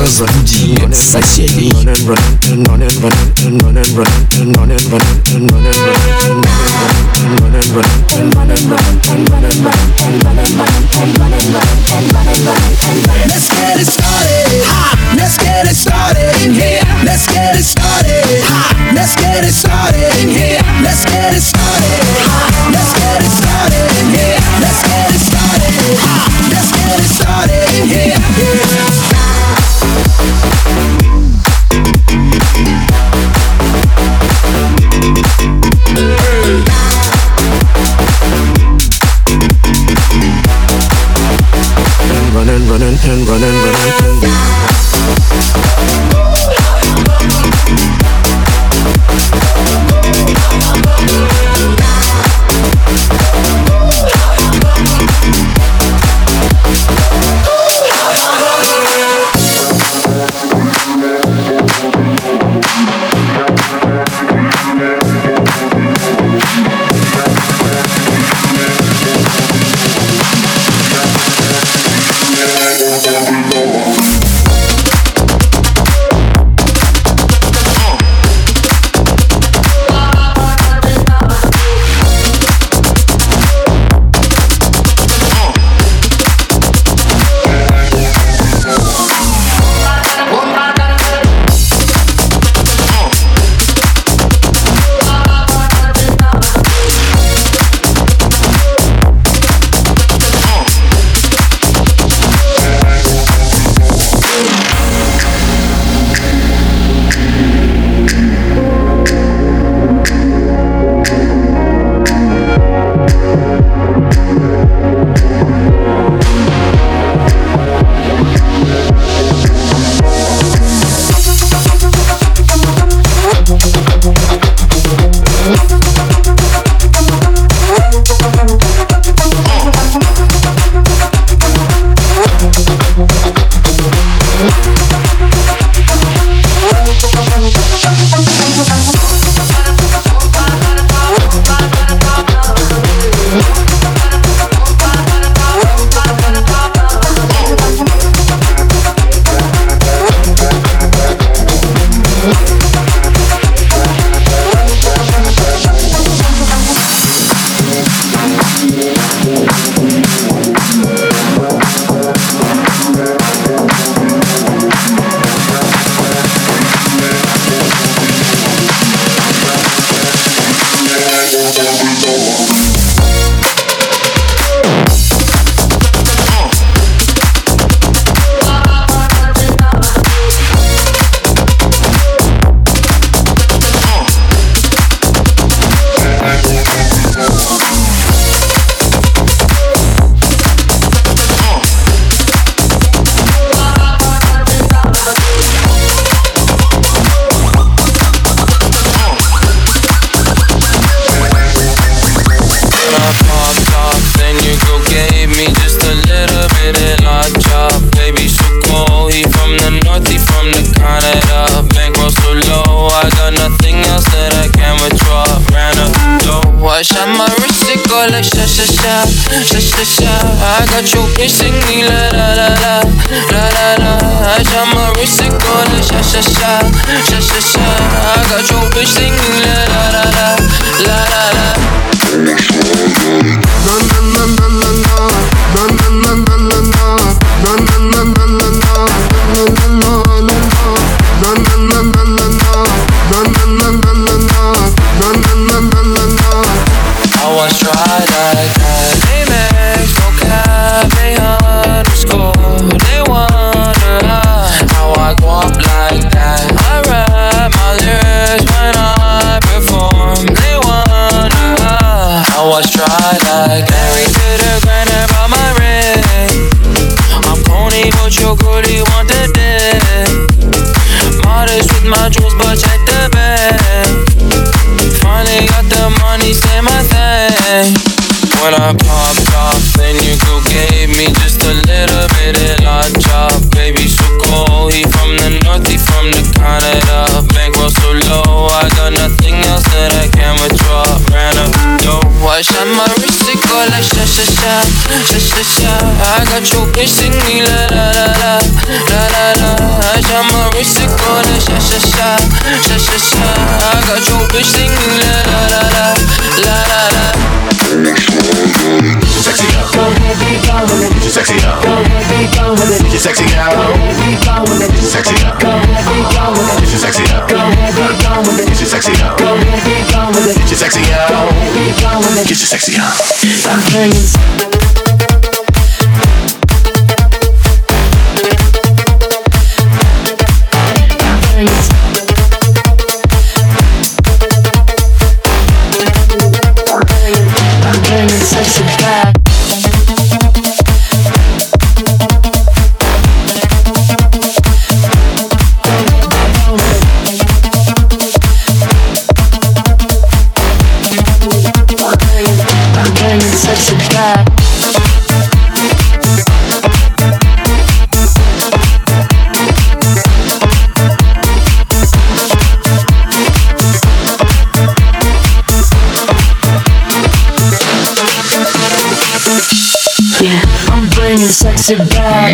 Разбуди соседей. sha sha sha, sha. I got your bitch singing la la la la, la la la. I shot my wrist, it go like sha sha sha, sha sha sha. I got your bitch singing la la la la, la la la. I my it like sha sha sha, sha sha sha. I got your bitch singing la la la la, la la la. I shot my wrist, it go like sha sha sha, sha sha sha. I got your bitch singing la la la la, la la la. Sexy out. Go ahead, be gone sexy out. Go ahead, be with it. Sexy out. Go ahead, be with it. Sexy your sexy out. Go ahead, with it. Sexy your sexy gone with it. Get your sexy out. I'm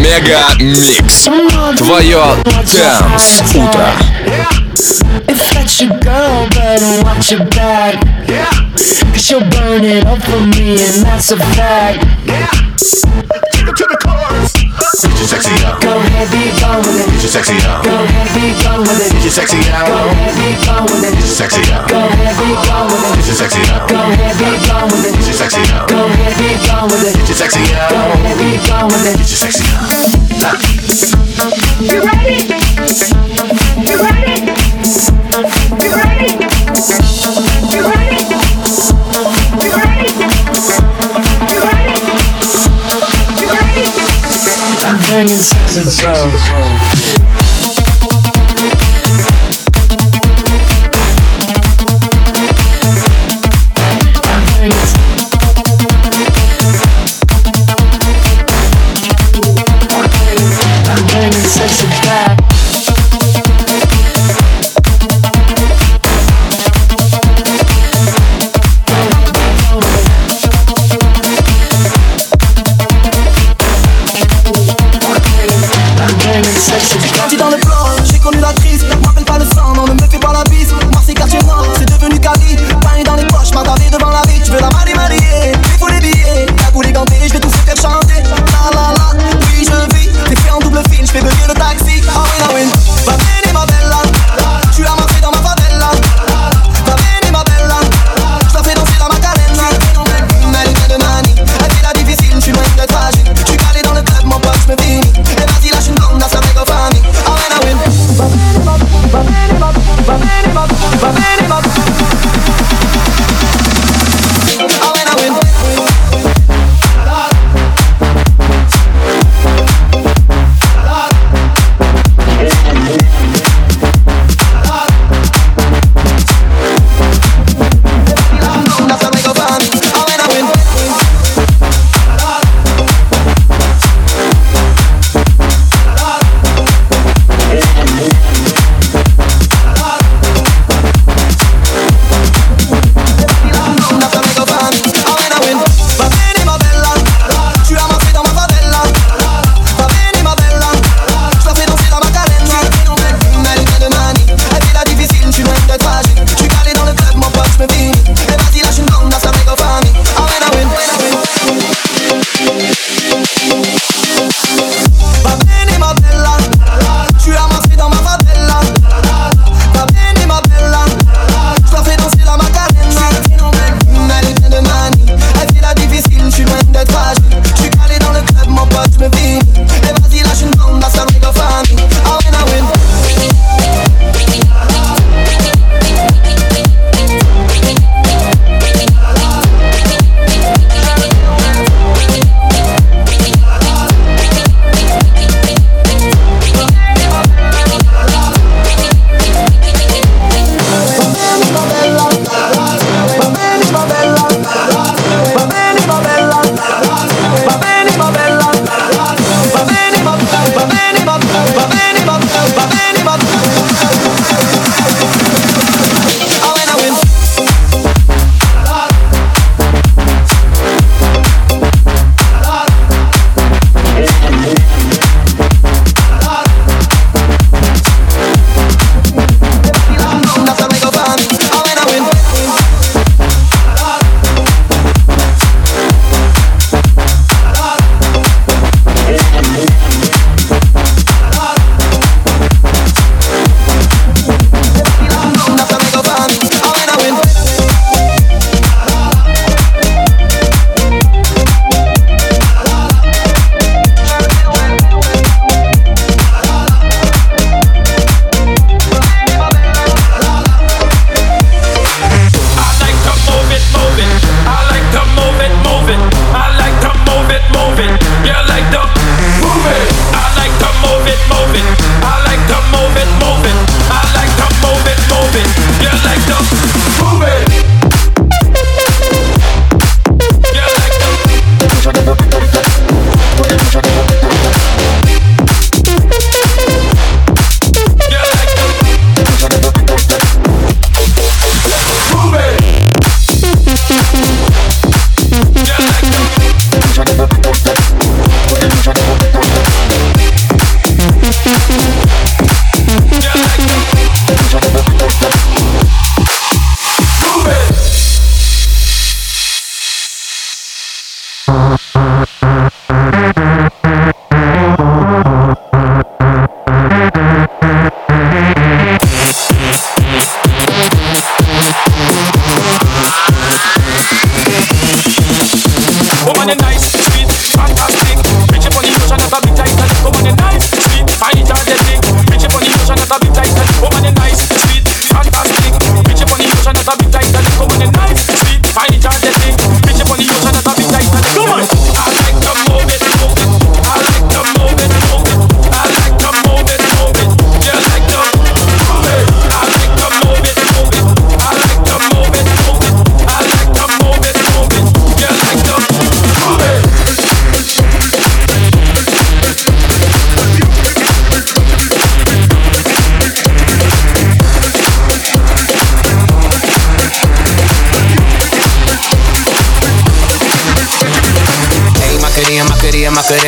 Мега Микс. Твое Dance утро. If that's your girl, better watch your back. Cause she'll burn it up for me, and that's a fact. Take it to the chorus. Get your sexy out. Go ahead, be gone with it. Get your sexy out. Go ahead, be gone with it. Get your sexy Go out. ahead, be gone with it. Get your sexy out. Go ahead, be gone with it. Get your sexy out. Go ahead, be gone with it. Get your sexy out. Go ahead, be gone with it. Get your sexy Go out. ahead, be gone with it. Get your sexy out. You ready? You ready? Sexy back. Grandi dans le plan, j'ai connu la crise.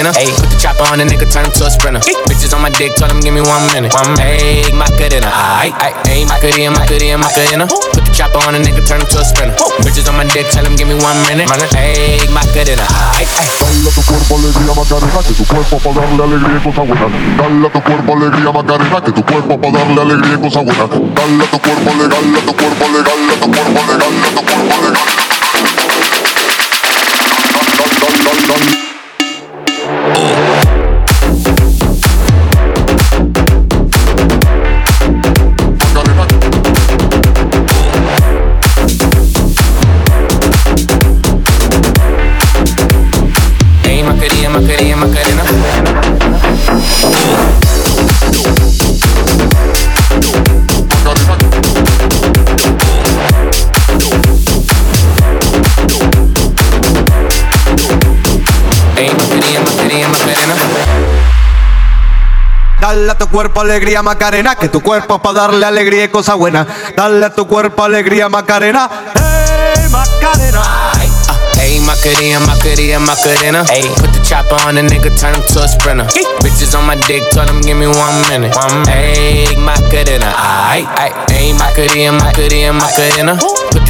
Macarena. Ayy, put the chopper on the nigga, turn him to a sprinter. Bitches on my dick, told him give me one minute. One minute. Ayy, Macarena. Aight, aight, ayy, Macarena, Macarena, Macarena. Put the chopper on the nigga, turn him to a sprinter. Bitches on my dick, tell him give me one minute. Ayy, Macarena. Aight, aight. Dale a tu cuerpo alegría Macarena, que tu cuerpo para darle alegría y cosas buenas. Dale a tu cuerpo alegría Macarena, que tu cuerpo para darle alegría y cosas buenas. Dale a tu cuerpo legal, a tu cuerpo legal, a tu cuerpo legal, a tu cuerpo legal. Dale a tu cuerpo alegría Macarena, que tu cuerpo es para darle alegría y cosa buena. Dale a tu cuerpo alegría Macarena, hey Macarena. Ayy, Macarena, Macarena, Macarena. Ayy, put the chopper on the nigga, turn him to a sprinter. Bitches on my dick, told him give me one minute. One Ayy, Macarena. Aight. Ayy, Macarena, Macarena, Macarena. Put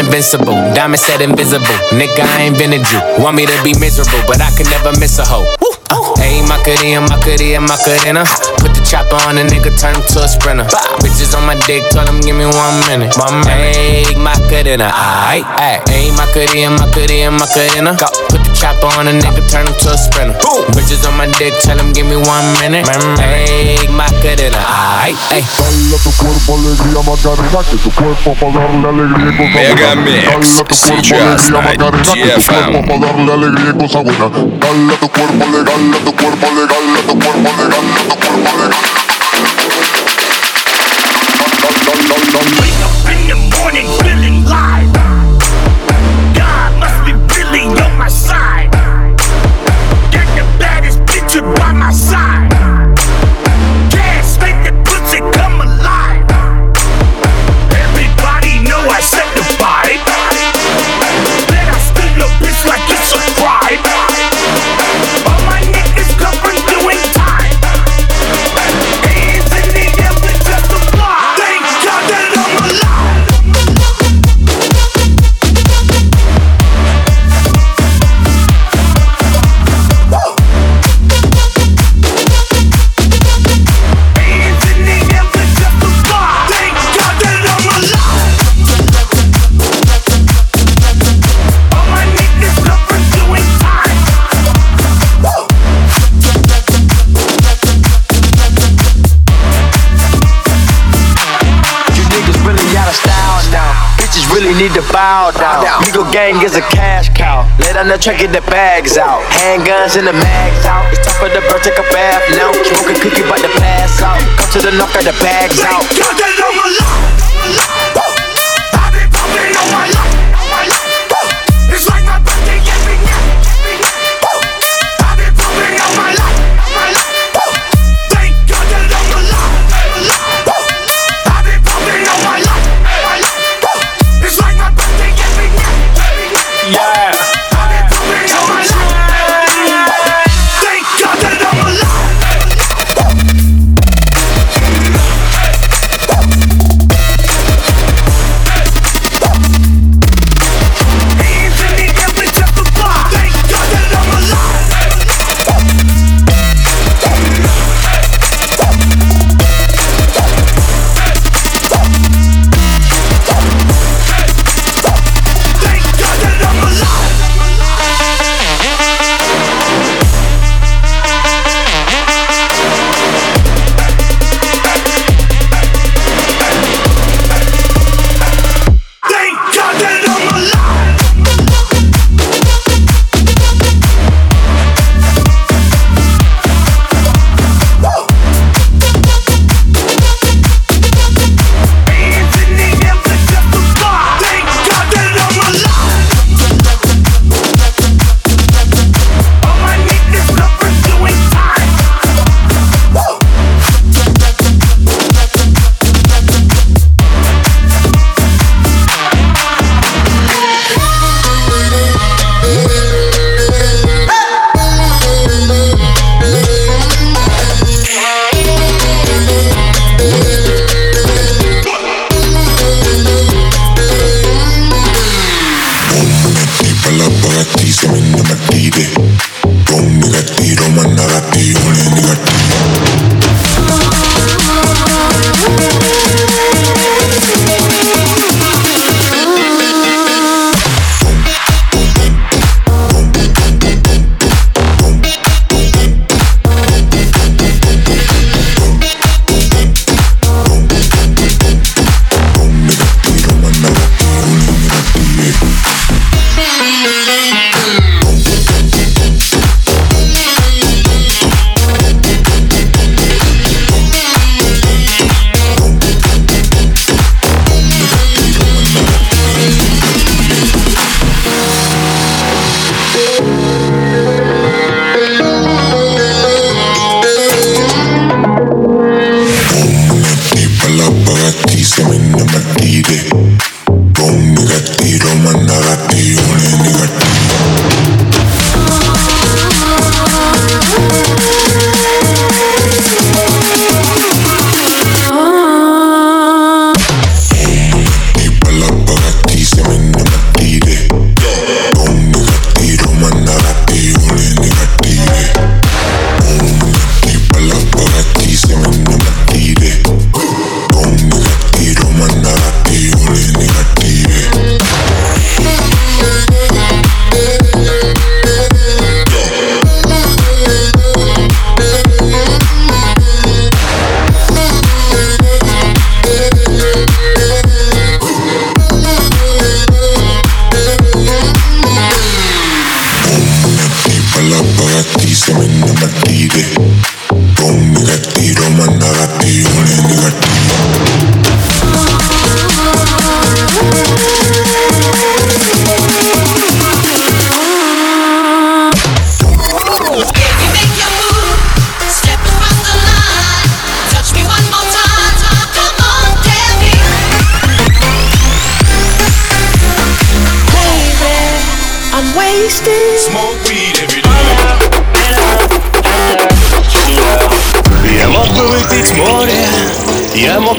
invincible. Diamond said invisible. Nigga, I ain't invented you. Want me to be miserable, but I can never miss a hoe. Woo, oh Ayy, Macarena, Macarena, Macarena. Put the chopper on a nigga, turn him to a sprinter. Bitches on my dick, tell him give me one minute. One minute. Ayy, Macarena, aight, aight. Ayy, Macarena, Macarena, Macarena. Go. Put the chopper on a nigga, turn him to a sprinter. Boom. Bitches on my dick, tell him give me one minute. Hey, Macarena, ay, ay. Baila tu cuerpo, alegría, Macarena, gang is a cash cow. Let on the get the bags out. Handguns and the mags out. It's time for the bird, take a bath now. Smoking cookie, about to pass out. Come to the knock, got the bags out. negativo, negativo, negativo.